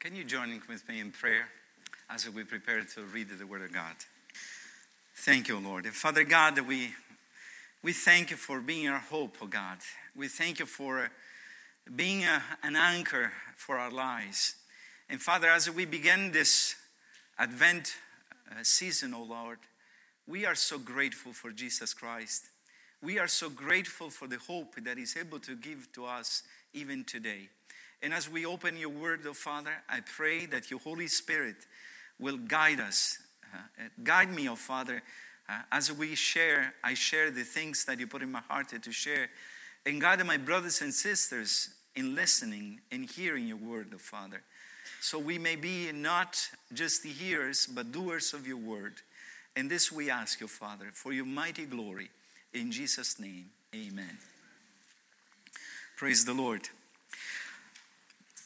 Can you join with me in prayer as we prepare to read the Word of God? Thank you, Lord. And Father God, we, we thank you for being our hope, oh God. We thank you for being a, an anchor for our lives. And Father, as we begin this Advent uh, season, oh Lord, we are so grateful for Jesus Christ. We are so grateful for the hope that He's able to give to us even today. And as we open your word, oh Father, I pray that your Holy Spirit will guide us. Uh, guide me, oh Father, uh, as we share, I share the things that you put in my heart to share. And guide my brothers and sisters in listening and hearing your word, oh Father. So we may be not just the hearers, but doers of your word. And this we ask you, Father, for your mighty glory. In Jesus' name, amen. Praise the Lord.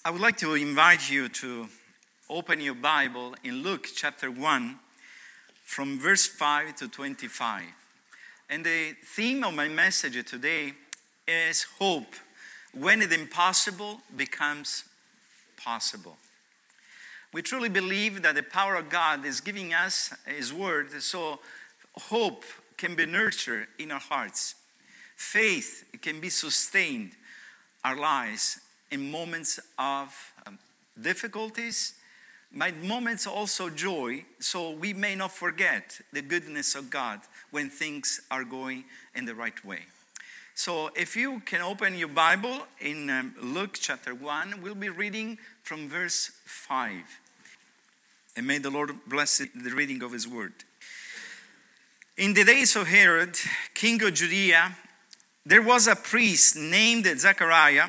I would like to invite you to open your Bible in Luke chapter 1 from verse 5 to 25. And the theme of my message today is hope when the impossible becomes possible. We truly believe that the power of God is giving us His word so hope can be nurtured in our hearts, faith can be sustained our lives in moments of um, difficulties, but moments also joy, so we may not forget the goodness of God when things are going in the right way. So, if you can open your Bible in um, Luke chapter 1, we'll be reading from verse 5. And may the Lord bless the reading of his word. In the days of Herod, king of Judea, there was a priest named Zechariah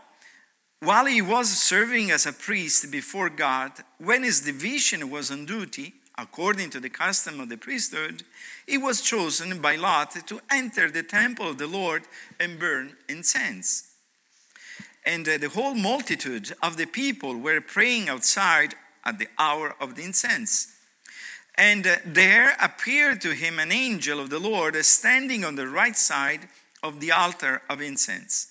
while he was serving as a priest before God, when his division was on duty, according to the custom of the priesthood, he was chosen by Lot to enter the temple of the Lord and burn incense. And uh, the whole multitude of the people were praying outside at the hour of the incense. And uh, there appeared to him an angel of the Lord standing on the right side of the altar of incense.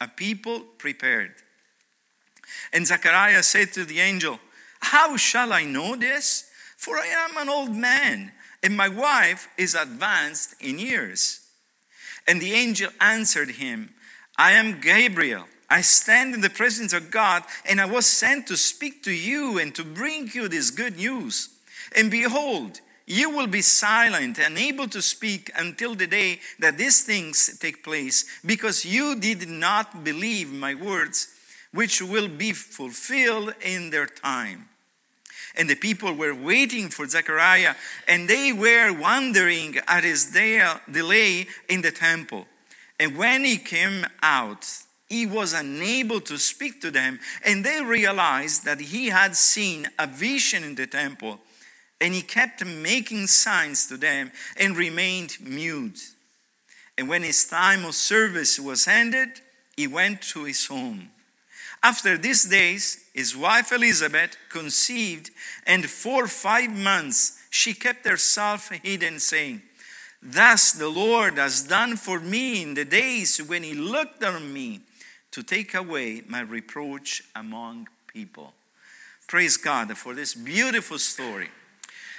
a people prepared. And Zechariah said to the angel, How shall I know this? For I am an old man, and my wife is advanced in years. And the angel answered him, I am Gabriel. I stand in the presence of God, and I was sent to speak to you and to bring you this good news. And behold, you will be silent, and able to speak until the day that these things take place, because you did not believe my words, which will be fulfilled in their time. And the people were waiting for Zechariah, and they were wondering at his delay in the temple. And when he came out, he was unable to speak to them, and they realized that he had seen a vision in the temple and he kept making signs to them and remained mute. And when his time of service was ended, he went to his home. After these days, his wife Elizabeth conceived, and for five months she kept herself hidden, saying, Thus the Lord has done for me in the days when he looked on me to take away my reproach among people. Praise God for this beautiful story.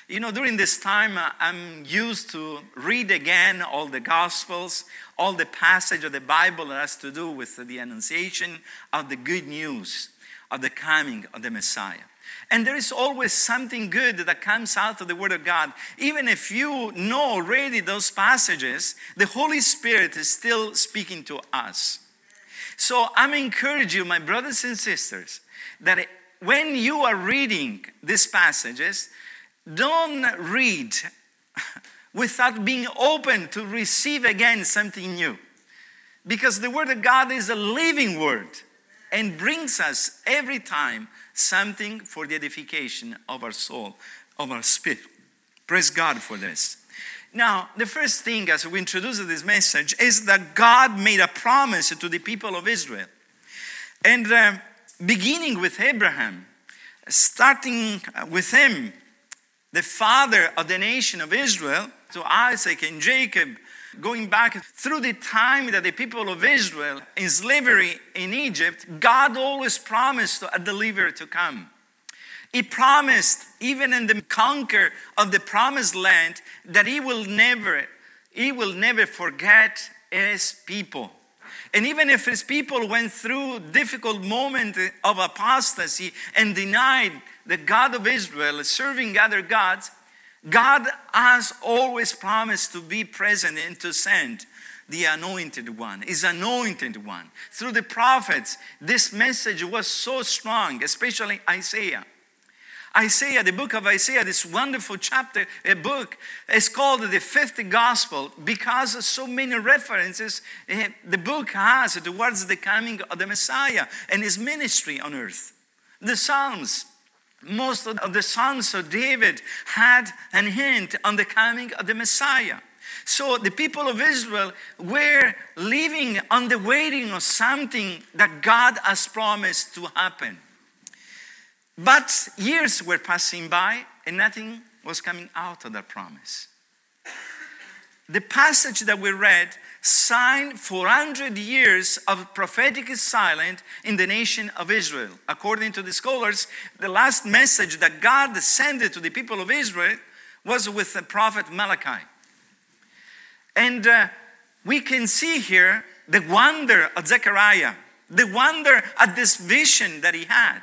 You know, during this time, uh, I'm used to read again all the Gospels, all the passage of the Bible that has to do with the annunciation of the good news of the coming of the Messiah. And there is always something good that comes out of the Word of God. Even if you know already those passages, the Holy Spirit is still speaking to us. So I'm encouraging you, my brothers and sisters, that when you are reading these passages, don't read without being open to receive again something new. Because the Word of God is a living Word and brings us every time something for the edification of our soul, of our spirit. Praise God for this. Now, the first thing as we introduce this message is that God made a promise to the people of Israel. And uh, beginning with Abraham, starting with him, the father of the nation of Israel, to Isaac and Jacob, going back through the time that the people of Israel in slavery in Egypt, God always promised a deliverer to come. He promised, even in the conquer of the promised land, that he will never, he will never forget his people. And even if his people went through difficult moment of apostasy and denied the God of Israel, serving other gods, God has always promised to be present and to send the anointed one, his anointed one. Through the prophets, this message was so strong, especially Isaiah. Isaiah, the book of Isaiah, this wonderful chapter, a book, is called the fifth gospel because of so many references eh, the book has towards the coming of the Messiah and his ministry on earth. The Psalms, most of the psalms of David had an hint on the coming of the Messiah. So the people of Israel were living on the waiting of something that God has promised to happen. But years were passing by and nothing was coming out of that promise. The passage that we read signed 400 years of prophetic silence in the nation of Israel. According to the scholars, the last message that God sent to the people of Israel was with the prophet Malachi. And uh, we can see here the wonder of Zechariah, the wonder at this vision that he had.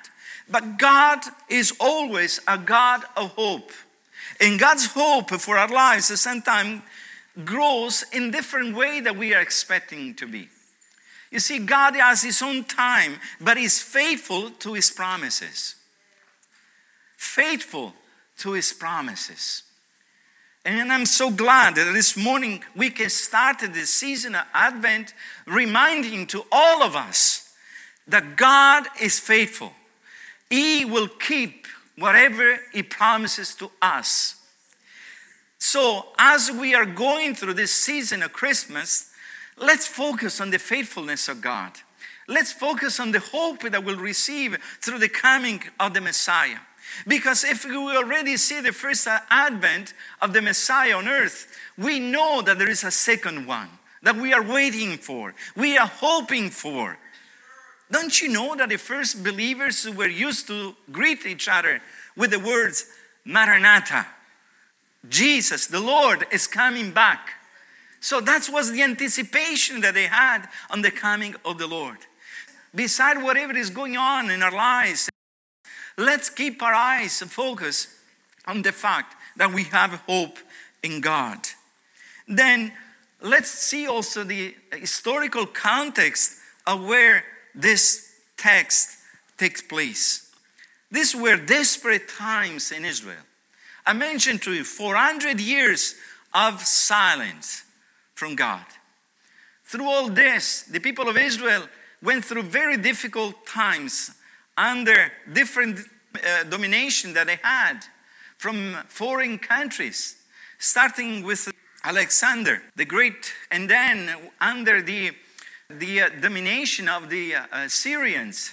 But God is always a God of hope. And God's hope for our lives at the same time grows in different way that we are expecting to be. You see, God has His own time, but He's faithful to His promises. Faithful to His promises. And I'm so glad that this morning we can start this season of Advent reminding to all of us that God is faithful. He will keep whatever He promises to us. So, as we are going through this season of Christmas, let's focus on the faithfulness of God. Let's focus on the hope that we'll receive through the coming of the Messiah. Because if we already see the first advent of the Messiah on earth, we know that there is a second one that we are waiting for, we are hoping for. Don't you know that the first believers were used to greet each other with the words, Maranatha? Jesus, the Lord, is coming back. So that was the anticipation that they had on the coming of the Lord. Beside whatever is going on in our lives, let's keep our eyes focused on the fact that we have hope in God. Then let's see also the historical context of where this text takes place. These were desperate times in Israel. I mentioned to you 400 years of silence from God. Through all this, the people of Israel went through very difficult times under different uh, domination that they had from foreign countries, starting with Alexander the Great, and then under the, the uh, domination of the uh, Syrians.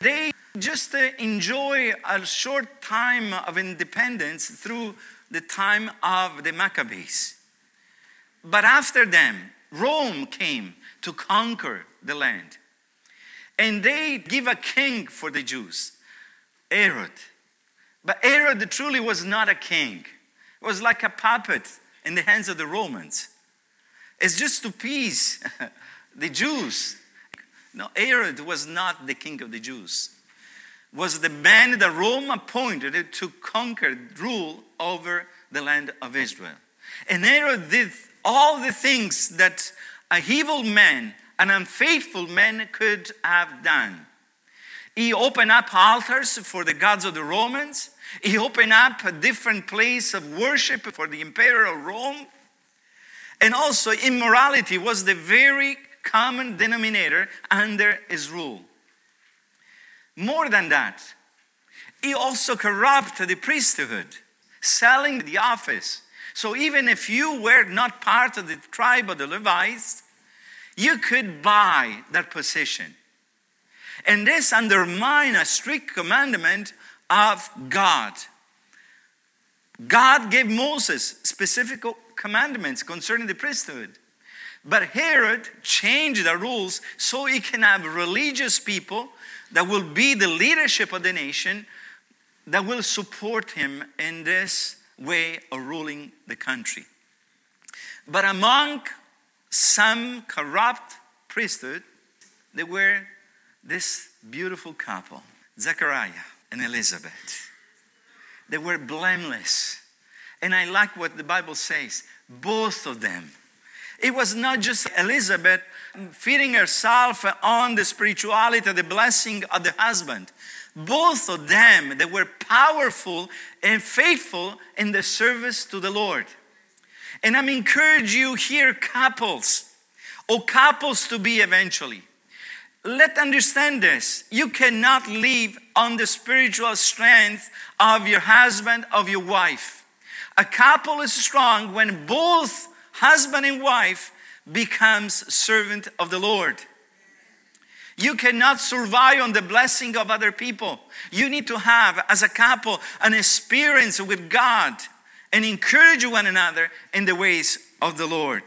They just uh, enjoy a short time of independence through the time of the Maccabees. But after them, Rome came to conquer the land. And they give a king for the Jews, Herod. But Herod truly was not a king. It was like a puppet in the hands of the Romans. It's just to appease the Jews. No, Herod was not the king of the Jews. Was the man that Rome appointed to conquer, rule over the land of Israel. And Herod did all the things that a evil man, an unfaithful man could have done. He opened up altars for the gods of the Romans. He opened up a different place of worship for the of Rome. And also, immorality was the very common denominator under his rule. More than that, he also corrupted the priesthood, selling the office. So even if you were not part of the tribe of the Levites, you could buy that position. And this undermined a strict commandment of God. God gave Moses specific commandments concerning the priesthood. But Herod changed the rules so he can have religious people that will be the leadership of the nation that will support him in this way of ruling the country. But among some corrupt priesthood, there were this beautiful couple, Zechariah and Elizabeth. They were blameless. And I like what the Bible says both of them it was not just Elizabeth feeding herself on the spirituality, the blessing of the husband. Both of them, they were powerful and faithful in the service to the Lord. And I'm encourage you here, couples, or couples to be eventually. Let understand this. You cannot live on the spiritual strength of your husband, of your wife. A couple is strong when both husband and wife becomes servant of the Lord. You cannot survive on the blessing of other people. You need to have, as a couple, an experience with God and encourage one another in the ways of the Lord.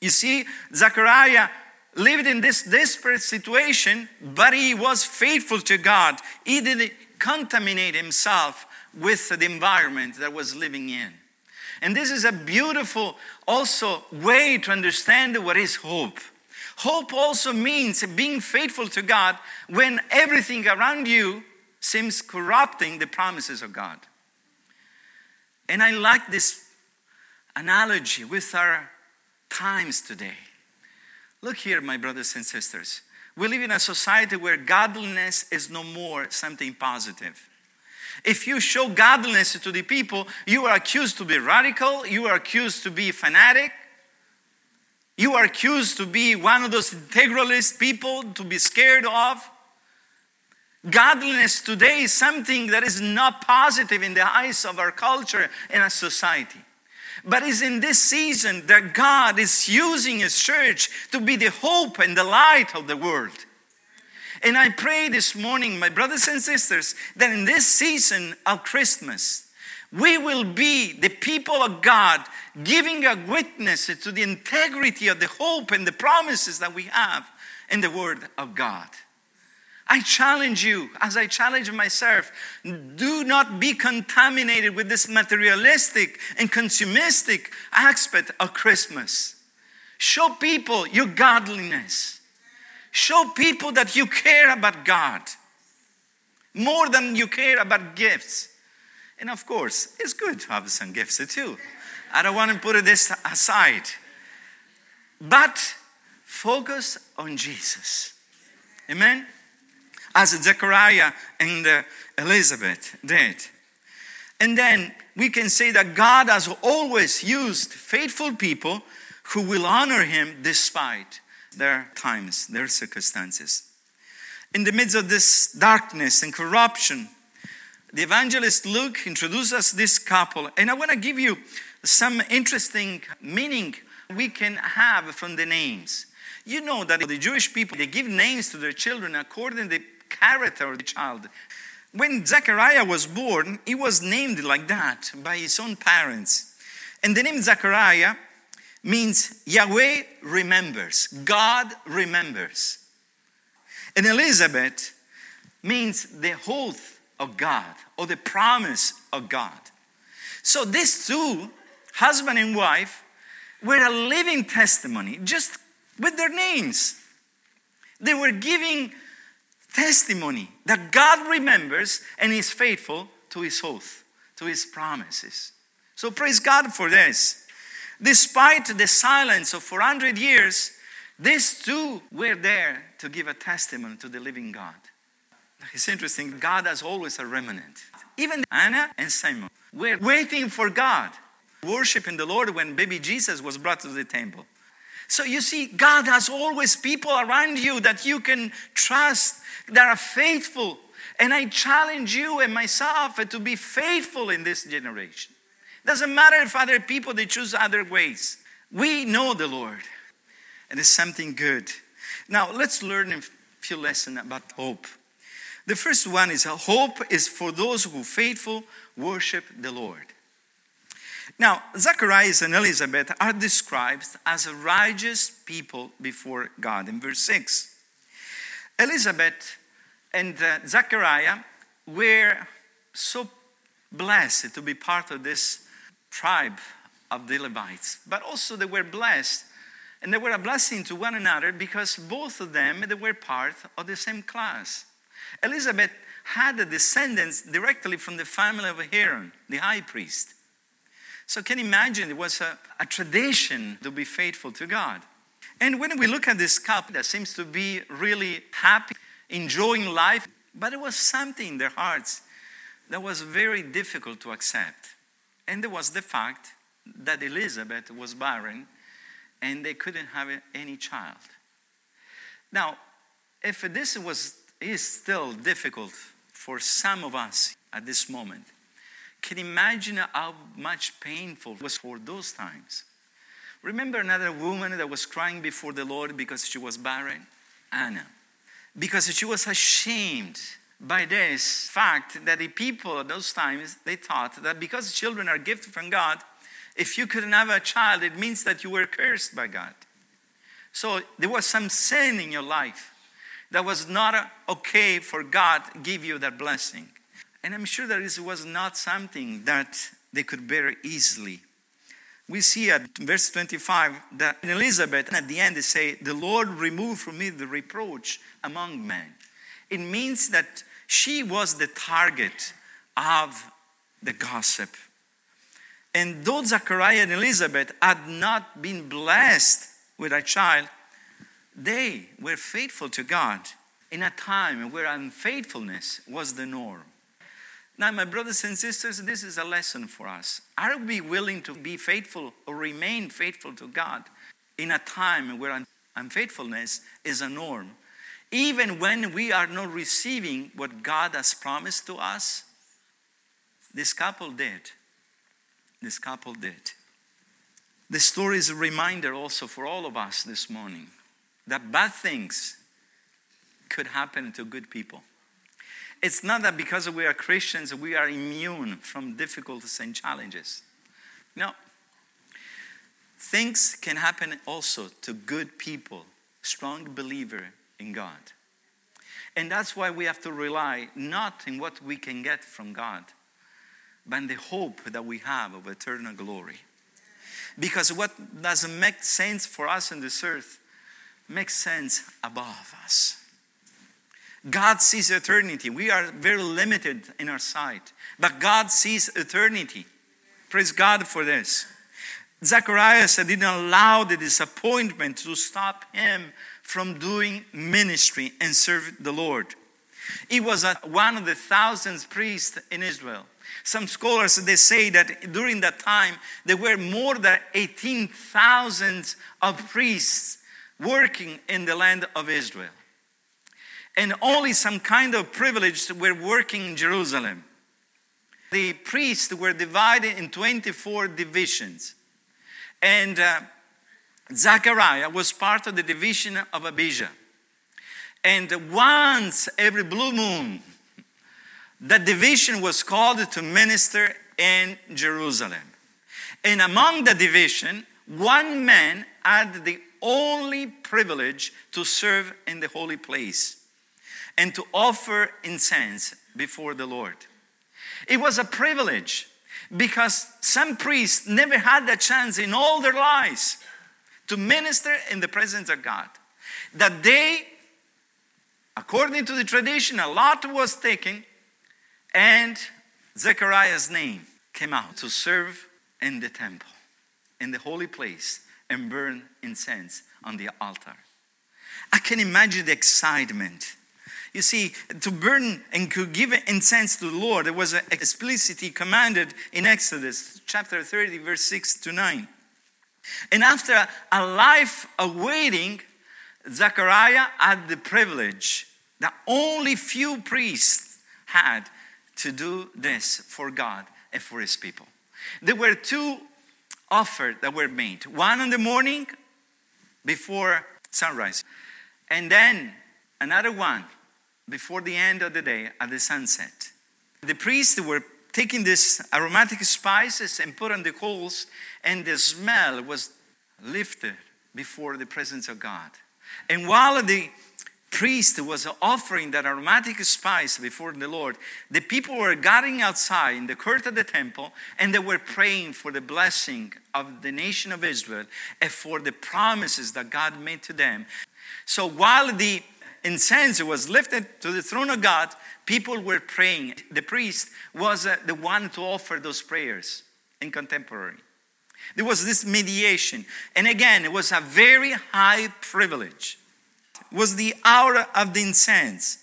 You see, Zechariah lived in this desperate situation, but he was faithful to God. He didn't contaminate himself with the environment that was living in. And this is a beautiful also way to understand what is hope. Hope also means being faithful to God when everything around you seems corrupting the promises of God. And I like this analogy with our times today. Look here, my brothers and sisters. We live in a society where godliness is no more something positive. If you show godliness to the people, you are accused to be radical, you are accused to be fanatic, you are accused to be one of those integralist people to be scared of. Godliness today is something that is not positive in the eyes of our culture and our society. But it's in this season that God is using His church to be the hope and the light of the world. And I pray this morning, my brothers and sisters, that in this season of Christmas, we will be the people of God giving a witness to the integrity of the hope and the promises that we have in the Word of God. I challenge you, as I challenge myself, do not be contaminated with this materialistic and consumistic aspect of Christmas. Show people your godliness. Show people that you care about God more than you care about gifts. And of course, it's good to have some gifts too. I don't want to put this aside. But focus on Jesus. Amen? As Zechariah and uh, Elizabeth did. And then we can say that God has always used faithful people who will honor him despite their times, their circumstances. In the midst of this darkness and corruption, the evangelist Luke introduces us this couple, and I want to give you some interesting meaning we can have from the names. You know that the Jewish people they give names to their children according to the character of the child. When Zechariah was born, he was named like that by his own parents. And the name Zechariah means Yahweh remembers, God remembers. And Elizabeth means the oath of God or the promise of God. So these two, husband and wife, were a living testimony just with their names. They were giving testimony that God remembers and is faithful to his oath, to his promises. So praise God for this. Despite the silence of 400 years, these two were there to give a testimony to the living God. It's interesting, God has always a remnant. Even Anna and Simon were waiting for God, worshiping the Lord when baby Jesus was brought to the temple. So you see, God has always people around you that you can trust, that are faithful. And I challenge you and myself to be faithful in this generation. Doesn't matter if other people they choose other ways. We know the Lord. And it's something good. Now let's learn a few lessons about hope. The first one is hope is for those who faithful worship the Lord. Now, Zacharias and Elizabeth are described as righteous people before God in verse 6. Elizabeth and uh, Zachariah were so blessed to be part of this tribe of the Levites, but also they were blessed and they were a blessing to one another because both of them they were part of the same class. Elizabeth had the descendants directly from the family of Aaron, the high priest. So can you imagine it was a, a tradition to be faithful to God. And when we look at this couple that seems to be really happy, enjoying life, but it was something in their hearts that was very difficult to accept. And there was the fact that Elizabeth was barren and they couldn't have any child. Now, if this was is still difficult for some of us at this moment, can imagine how much painful it was for those times. Remember another woman that was crying before the Lord because she was barren? Anna. Because she was ashamed by this fact that the people at those times they thought that because children are gifted from God, if you couldn't have a child, it means that you were cursed by God. So there was some sin in your life that was not okay for God to give you that blessing. And I'm sure that this was not something that they could bear easily. We see at verse 25 that Elizabeth, at the end, they say, The Lord removed from me the reproach among men. It means that she was the target of the gossip. And though Zachariah and Elizabeth had not been blessed with a child, they were faithful to God in a time where unfaithfulness was the norm. Now, my brothers and sisters, this is a lesson for us. Are we willing to be faithful or remain faithful to God in a time where unfaithfulness is a norm? Even when we are not receiving what God has promised to us? This couple did. This couple did. The story is a reminder also for all of us this morning that bad things could happen to good people. It's not that because we are Christians, we are immune from difficulties and challenges. No. Things can happen also to good people, strong believer in God. And that's why we have to rely not in what we can get from God, but in the hope that we have of eternal glory. Because what doesn't make sense for us in this earth makes sense above us. God sees eternity. We are very limited in our sight, but God sees eternity. Praise God for this. Zacharias didn't allow the disappointment to stop him from doing ministry and serve the Lord. He was a, one of the thousands priests in Israel. Some scholars they say that during that time there were more than 18,000 of priests working in the land of Israel and only some kind of privileged were working in Jerusalem. The priests were divided in 24 divisions. And uh, Zechariah was part of the division of Abijah. And once every blue moon, that division was called to minister in Jerusalem. And among the division one man had the only privilege to serve in the holy place and to offer incense before the Lord. It was a privilege because some priests never had that chance in all their lives to minister in the presence of God. That day, according to the tradition, a lot was taken, and Zechariah's name came out to serve in the temple, in the holy place, and burn incense on the altar. I can imagine the excitement. You see, to burn and to give incense to the Lord, it was explicitly commanded in Exodus chapter 30, verse 6 to 9. And after a life of waiting, Zechariah had the privilege that only few priests had to do this for God and for his people. There were two offers that were made one in the morning before sunrise, and then another one before the end of the day at the sunset. The priests were taking these aromatic spices and put on the coals, and the smell was lifted before the presence of God. And while the priest was offering that aromatic spice before the Lord, the people were gathering outside in the court of the temple and they were praying for the blessing of the nation of Israel and for the promises that God made to them. So while the incense was lifted to the throne of God, people were praying. The priest was uh, the one to offer those prayers in contemporary. There was this mediation. And again, it was a very high privilege. It was the hour of the incense.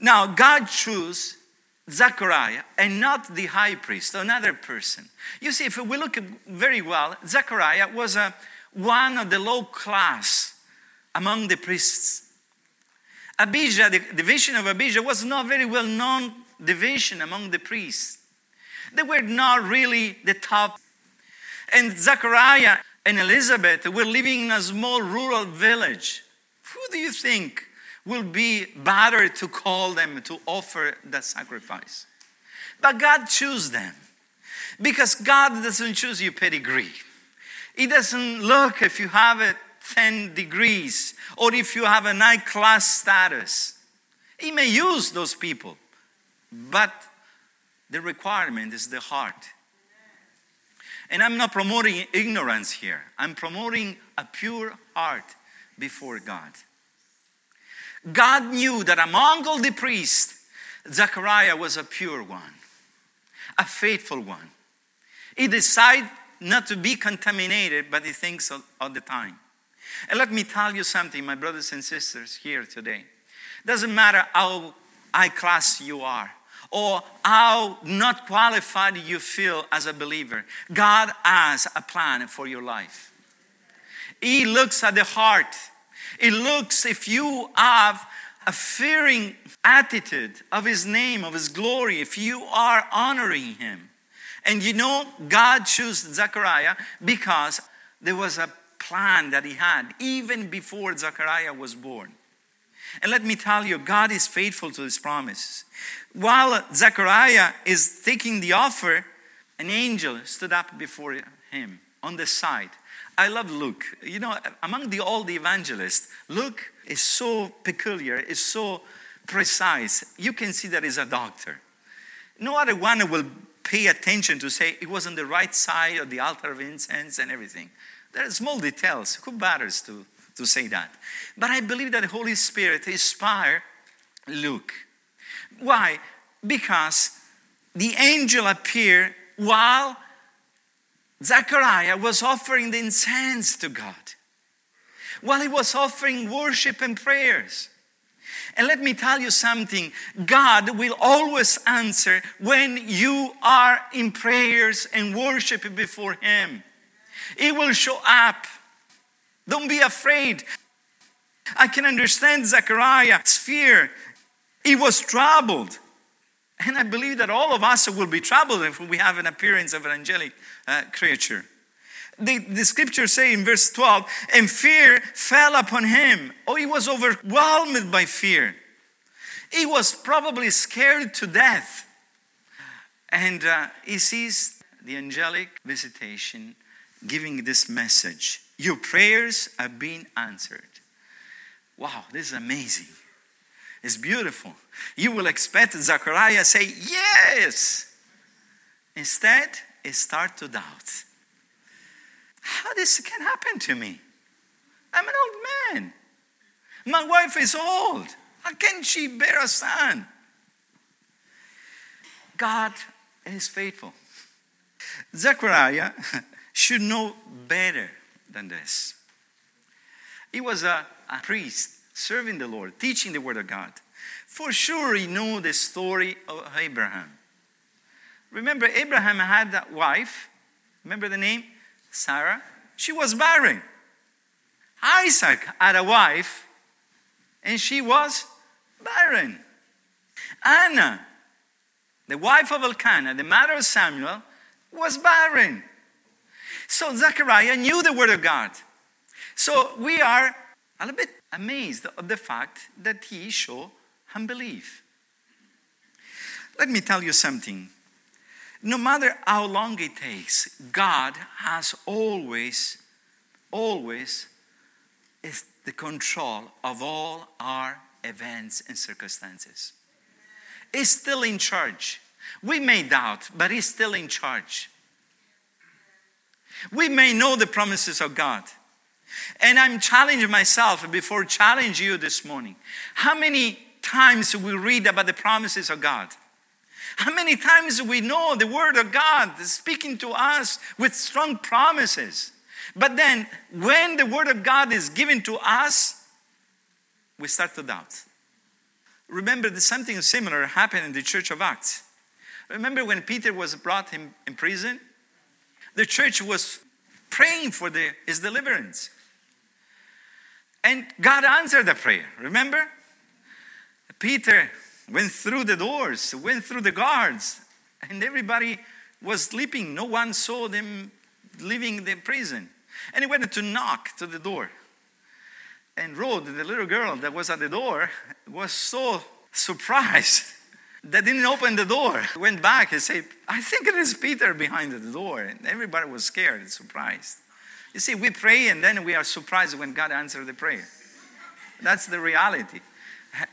Now, God chose Zechariah and not the high priest, another person. You see, if we look very well, Zechariah was a, one of the low class among the priests. Abijah, the division of Abijah, was not very well known division among the priests. They were not really the top and Zechariah and Elizabeth were living in a small rural village. Who do you think will be better to call them to offer that sacrifice? But God chose them because God doesn't choose your pedigree. He doesn't look if you have a 10 degrees or if you have a high class status. He may use those people, but the requirement is the heart. And I'm not promoting ignorance here, I'm promoting a pure heart before God. God knew that among all the priests, Zechariah was a pure one, a faithful one. He decided not to be contaminated by the things of, of the time. And let me tell you something, my brothers and sisters here today. Doesn't matter how high class you are, or how not qualified you feel as a believer. God has a plan for your life. He looks at the heart. He looks if you have a fearing attitude of His name, of His glory, if you are honoring Him. And you know, God chose Zechariah because there was a plan that He had even before Zechariah was born. And let me tell you, God is faithful to His promises. While Zechariah is taking the offer, an angel stood up before him on the side. I love Luke. You know, among the, all the evangelists, Luke is so peculiar, is so precise. You can see that he's a doctor. No other one will pay attention to say it was on the right side of the altar of incense and everything. There are small details. Who bothers to, to say that? But I believe that the Holy Spirit inspired Luke why? Because the angel appeared while Zechariah was offering the incense to God, while he was offering worship and prayers. And let me tell you something God will always answer when you are in prayers and worship before Him. He will show up. Don't be afraid. I can understand Zechariah's fear he was troubled. And I believe that all of us will be troubled if we have an appearance of an angelic uh, creature. The, the scriptures say in verse 12, and fear fell upon him. Oh, he was overwhelmed by fear. He was probably scared to death. And uh, he sees the angelic visitation giving this message. Your prayers are being answered. Wow, this is amazing. It's beautiful. You will expect Zechariah say, Yes. Instead, he start to doubt. How this can happen to me? I'm an old man. My wife is old. How can she bear a son? God is faithful. Zechariah should know better than this. He was a, a priest serving the Lord, teaching the Word of God. For sure, he knew the story of Abraham. Remember, Abraham had a wife. Remember the name? Sarah. She was barren. Isaac had a wife, and she was barren. Anna, the wife of Elkanah, the mother of Samuel, was barren. So Zechariah knew the word of God. So we are a little bit amazed at the fact that he showed unbelief. Let me tell you something. No matter how long it takes, God has always, always is the control of all our events and circumstances. He's still in charge. We may doubt, but He's still in charge. We may know the promises of God. And I'm challenging myself before challenge you this morning. How many times we read about the promises of God? How many times we know the word of God speaking to us with strong promises? But then when the word of God is given to us, we start to doubt. Remember that something similar happened in the church of Acts. Remember when Peter was brought in, in prison? The church was praying for the, his deliverance. And God answered the prayer. Remember? Peter went through the doors, went through the guards, and everybody was sleeping. No one saw them leaving the prison. And he went to knock to the door. And Rhoda, the little girl that was at the door, was so surprised that didn't open the door. Went back and said, I think it is Peter behind the door. And everybody was scared and surprised. You see, we pray and then we are surprised when God answers the prayer. That's the reality.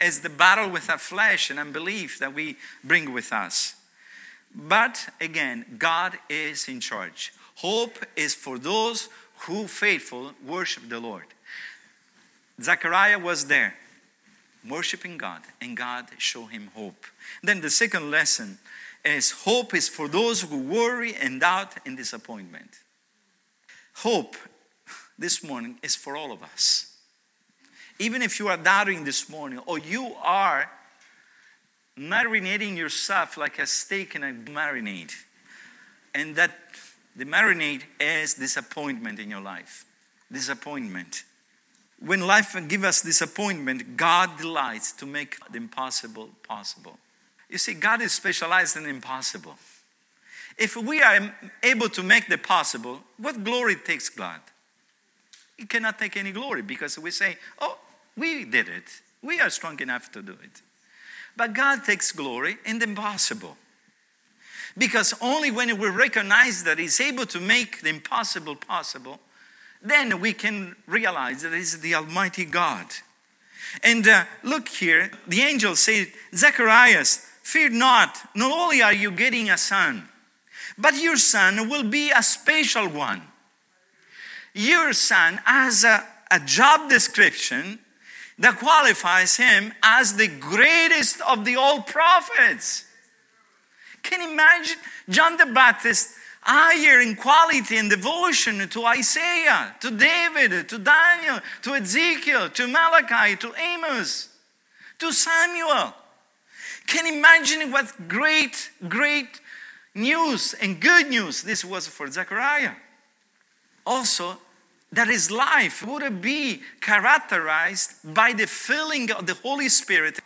It's the battle with our flesh and unbelief that we bring with us. But again, God is in charge. Hope is for those who faithful worship the Lord. Zechariah was there worshiping God, and God showed him hope. Then the second lesson is hope is for those who worry and doubt and disappointment. Hope this morning is for all of us. Even if you are doubting this morning, or you are marinating yourself like a steak in a marinade, and that the marinade is disappointment in your life. Disappointment. When life gives us disappointment, God delights to make the impossible possible. You see, God is specialized in impossible. If we are able to make the possible, what glory takes God? He cannot take any glory because we say, oh, we did it. We are strong enough to do it. But God takes glory in the impossible. Because only when we recognize that He's able to make the impossible possible, then we can realize that He's the Almighty God. And uh, look here, the angel said, Zacharias, fear not, not only are you getting a son, but your son will be a special one. Your son has a, a job description that qualifies him as the greatest of the old prophets. Can you imagine John the Baptist higher in quality and devotion to Isaiah, to David, to Daniel, to Ezekiel, to Malachi, to Amos, to Samuel? Can imagine what great, great news and good news this was for Zechariah? Also, that his life would be characterized by the filling of the Holy Spirit.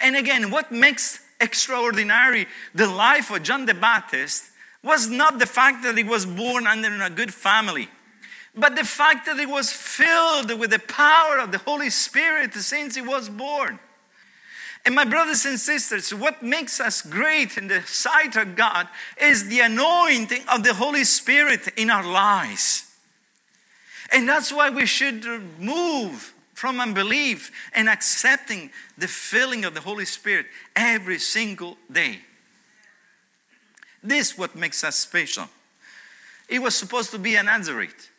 And again, what makes extraordinary the life of John the Baptist was not the fact that he was born under a good family, but the fact that he was filled with the power of the Holy Spirit since he was born. And my brothers and sisters, what makes us great in the sight of God is the anointing of the Holy Spirit in our lives. And that's why we should move from unbelief and accepting the filling of the Holy Spirit every single day. This what makes us special. It was supposed to be an Nazarite.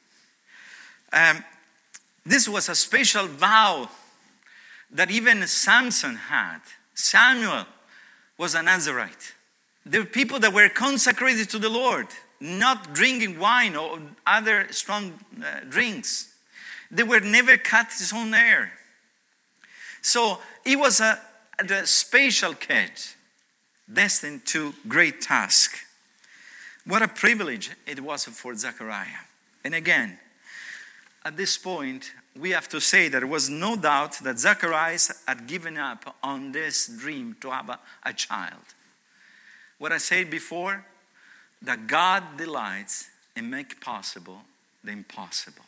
Um, this was a special vow that even Samson had. Samuel was a Nazarite. There were people that were consecrated to the Lord, not drinking wine or other strong uh, drinks. They were never cut his own hair. So he was a, a special kid, destined to great task. What a privilege it was for Zechariah. And again, at this point, we have to say that there was no doubt that Zacharias had given up on this dream to have a, a child. What I said before, that God delights in make possible the impossible.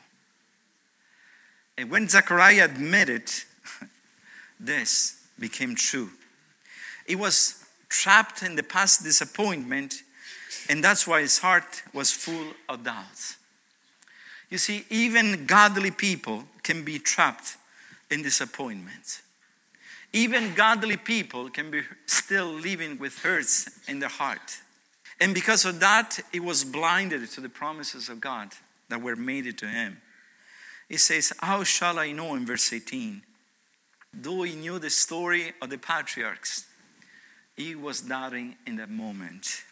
And when Zechariah admitted this became true. He was trapped in the past disappointment, and that's why his heart was full of doubts. You see, even godly people can be trapped in disappointment. Even godly people can be still living with hurts in their heart. And because of that, he was blinded to the promises of God that were made to him. He says, How shall I know in verse 18? Though he knew the story of the patriarchs, he was doubting in that moment.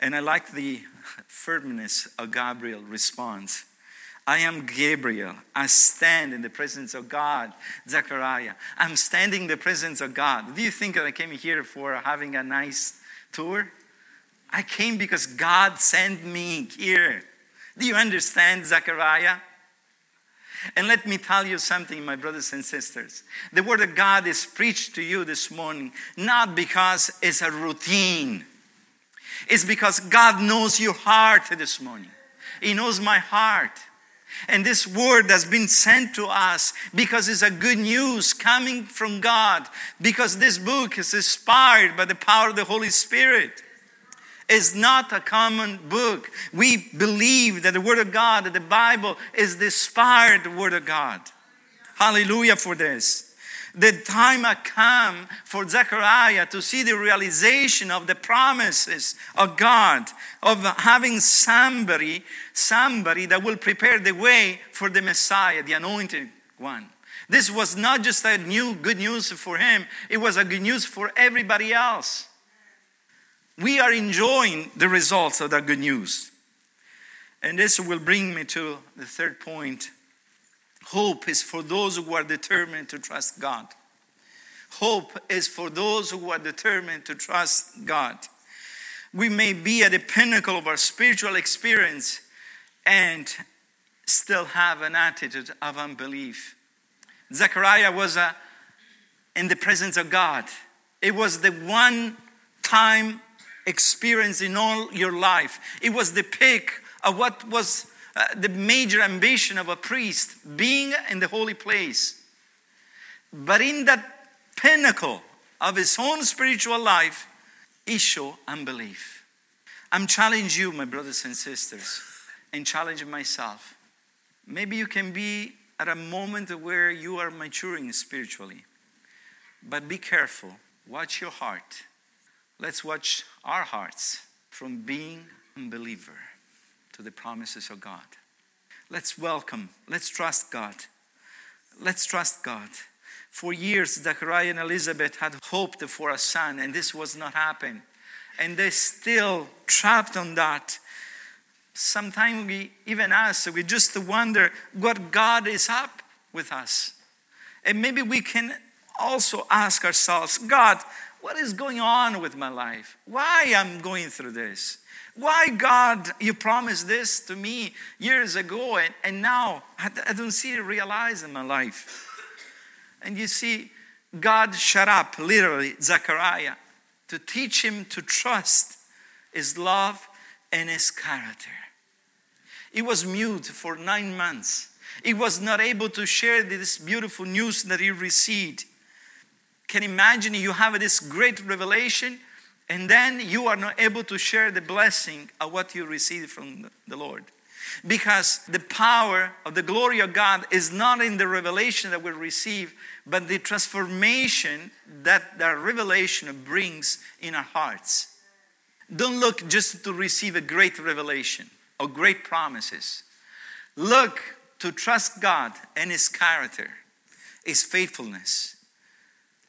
And I like the firmness of Gabriel's response. I am Gabriel. I stand in the presence of God. Zechariah. I'm standing in the presence of God. Do you think that I came here for having a nice tour? I came because God sent me here. Do you understand, Zechariah? And let me tell you something, my brothers and sisters. The Word of God is preached to you this morning not because it's a routine it's because God knows your heart this morning. He knows my heart. And this word has been sent to us because it's a good news coming from God, because this book is inspired by the power of the Holy Spirit. It's not a common book. We believe that the Word of God, that the Bible is the inspired Word of God. Hallelujah for this the time had come for Zechariah to see the realization of the promises of God, of having somebody, somebody that will prepare the way for the Messiah, the anointed one. This was not just a new good news for him, it was a good news for everybody else. We are enjoying the results of that good news. And this will bring me to the third point Hope is for those who are determined to trust God. Hope is for those who are determined to trust God. We may be at the pinnacle of our spiritual experience and still have an attitude of unbelief. Zechariah was a, uh, in the presence of God. It was the one time experience in all your life. It was the peak of what was uh, the major ambition of a priest, being in the holy place. But in that pinnacle of his own spiritual life, showed unbelief. I'm challenging you, my brothers and sisters, and challenging myself. Maybe you can be at a moment where you are maturing spiritually, but be careful. Watch your heart. Let's watch our hearts from being unbeliever to the promises of God. Let's welcome, let's trust God. Let's trust God. For years, Zachariah and Elizabeth had hoped for a son, and this was not happening. And they're still trapped on that. Sometimes we, even us, we just wonder what God is up with us. And maybe we can also ask ourselves, God, what is going on with my life? Why I'm going through this? Why, God, you promised this to me years ago, and, and now I, I don't see it realized in my life. And you see, God shut up, literally, Zechariah, to teach him to trust his love and his character. He was mute for nine months. He was not able to share this beautiful news that he received can imagine you have this great revelation, and then you are not able to share the blessing of what you received from the Lord. Because the power of the glory of God is not in the revelation that we receive, but the transformation that the revelation brings in our hearts. Don't look just to receive a great revelation or great promises. Look to trust God and His character, His faithfulness.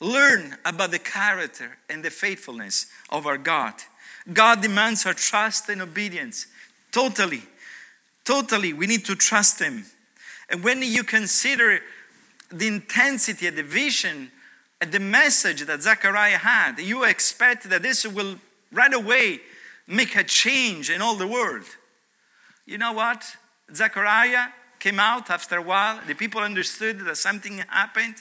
Learn about the character and the faithfulness of our God. God demands our trust and obedience. Totally, totally, we need to trust Him. And when you consider the intensity and the vision and the message that Zechariah had, you expect that this will right away make a change in all the world. You know what? Zechariah came out after a while. The people understood that something happened.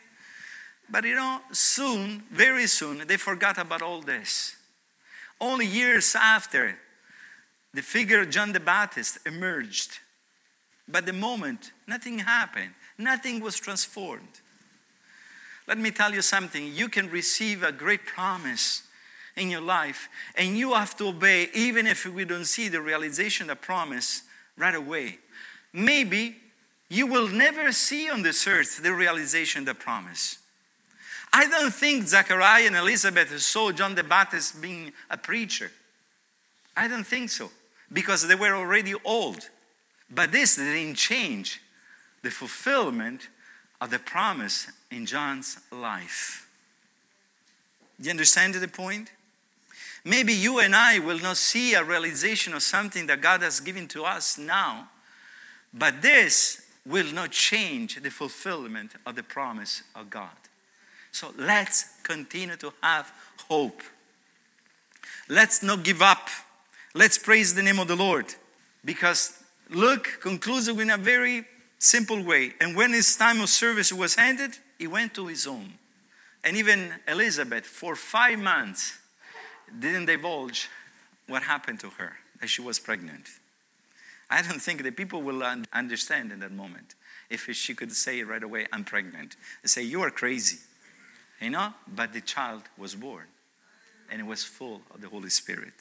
But you know, soon, very soon, they forgot about all this. Only years after, the figure of John the Baptist emerged. But the moment, nothing happened, nothing was transformed. Let me tell you something you can receive a great promise in your life, and you have to obey, even if we don't see the realization of the promise right away. Maybe you will never see on this earth the realization of the promise. I don't think Zechariah and Elizabeth saw John the Baptist being a preacher. I don't think so, because they were already old. But this didn't change the fulfillment of the promise in John's life. You understand the point? Maybe you and I will not see a realization of something that God has given to us now, but this will not change the fulfillment of the promise of God. So let's continue to have hope. Let's not give up. Let's praise the name of the Lord. Because Luke concludes in a very simple way. And when his time of service was ended, he went to his home. And even Elizabeth, for five months, didn't divulge what happened to her, that she was pregnant. I don't think the people will understand in that moment if she could say right away, I'm pregnant. They say, You are crazy. You know? But the child was born and it was full of the Holy Spirit.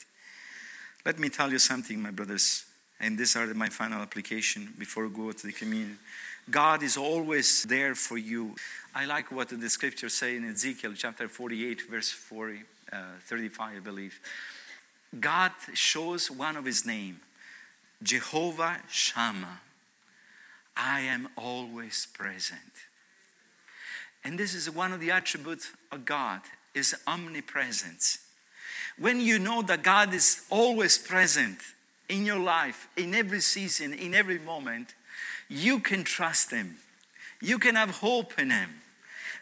Let me tell you something, my brothers, and these are my final application before we go to the communion. God is always there for you. I like what the scriptures say in Ezekiel chapter 48, verse 40, uh, 35, I believe. God shows one of his name, Jehovah Shammah. I am always present. And this is one of the attributes of God is omnipresence. When you know that God is always present in your life, in every season, in every moment, you can trust him. You can have hope in him.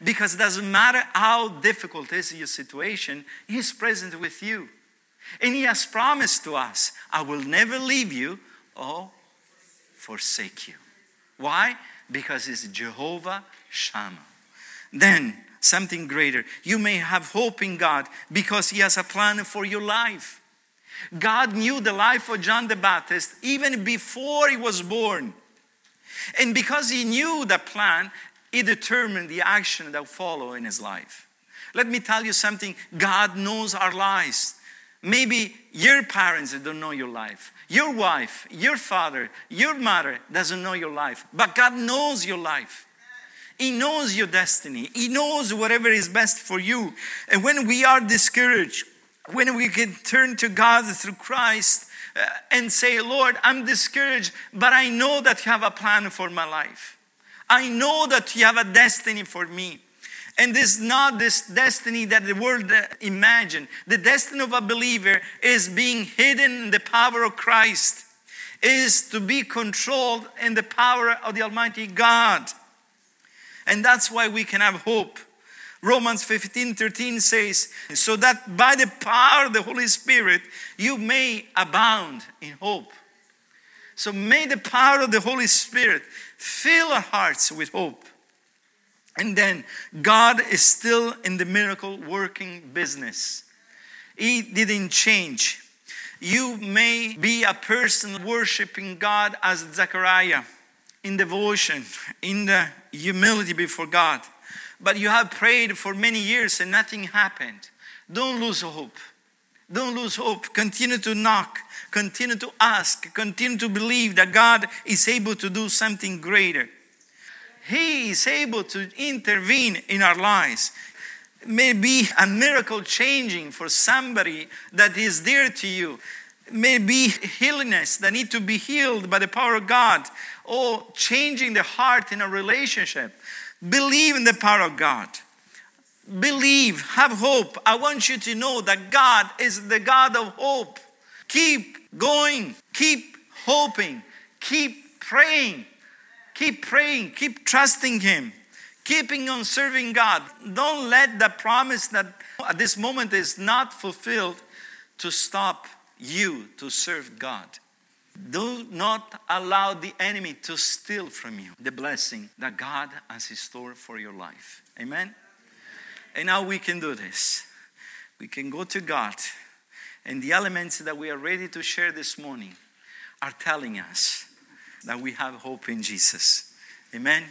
Because it doesn't matter how difficult is your situation, he's present with you. And he has promised to us, I will never leave you or forsake you. Why? Because it's Jehovah Shammah. Then, something greater. You may have hope in God because He has a plan for your life. God knew the life of John the Baptist even before he was born. And because He knew the plan, He determined the action that would follow in His life. Let me tell you something God knows our lives. Maybe your parents don't know your life. Your wife, your father, your mother doesn't know your life, but God knows your life. He knows your destiny. He knows whatever is best for you. And when we are discouraged, when we can turn to God through Christ uh, and say, Lord, I'm discouraged, but I know that you have a plan for my life. I know that you have a destiny for me. And this is not this destiny that the world imagine. The destiny of a believer is being hidden in the power of Christ, is to be controlled in the power of the Almighty God. And that's why we can have hope. Romans 15 13 says, So that by the power of the Holy Spirit you may abound in hope. So may the power of the Holy Spirit fill our hearts with hope. And then God is still in the miracle working business. He didn't change. You may be a person worshiping God as Zechariah in devotion, in the humility before God. but you have prayed for many years and nothing happened. Don't lose hope. Don't lose hope. Continue to knock. Continue to ask. Continue to believe that God is able to do something greater. He is able to intervene in our lives. May be a miracle changing for somebody that is dear to you. May be healingness that need to be healed by the power of God, or changing the heart in a relationship. Believe in the power of God. Believe, have hope. I want you to know that God is the God of hope. Keep going, keep hoping, keep praying, keep praying, keep trusting Him, keeping on serving God. Don't let the promise that at this moment is not fulfilled to stop you to serve God. Do not allow the enemy to steal from you the blessing that God has in store for your life. Amen. And now we can do this. We can go to God, and the elements that we are ready to share this morning are telling us that we have hope in Jesus. Amen.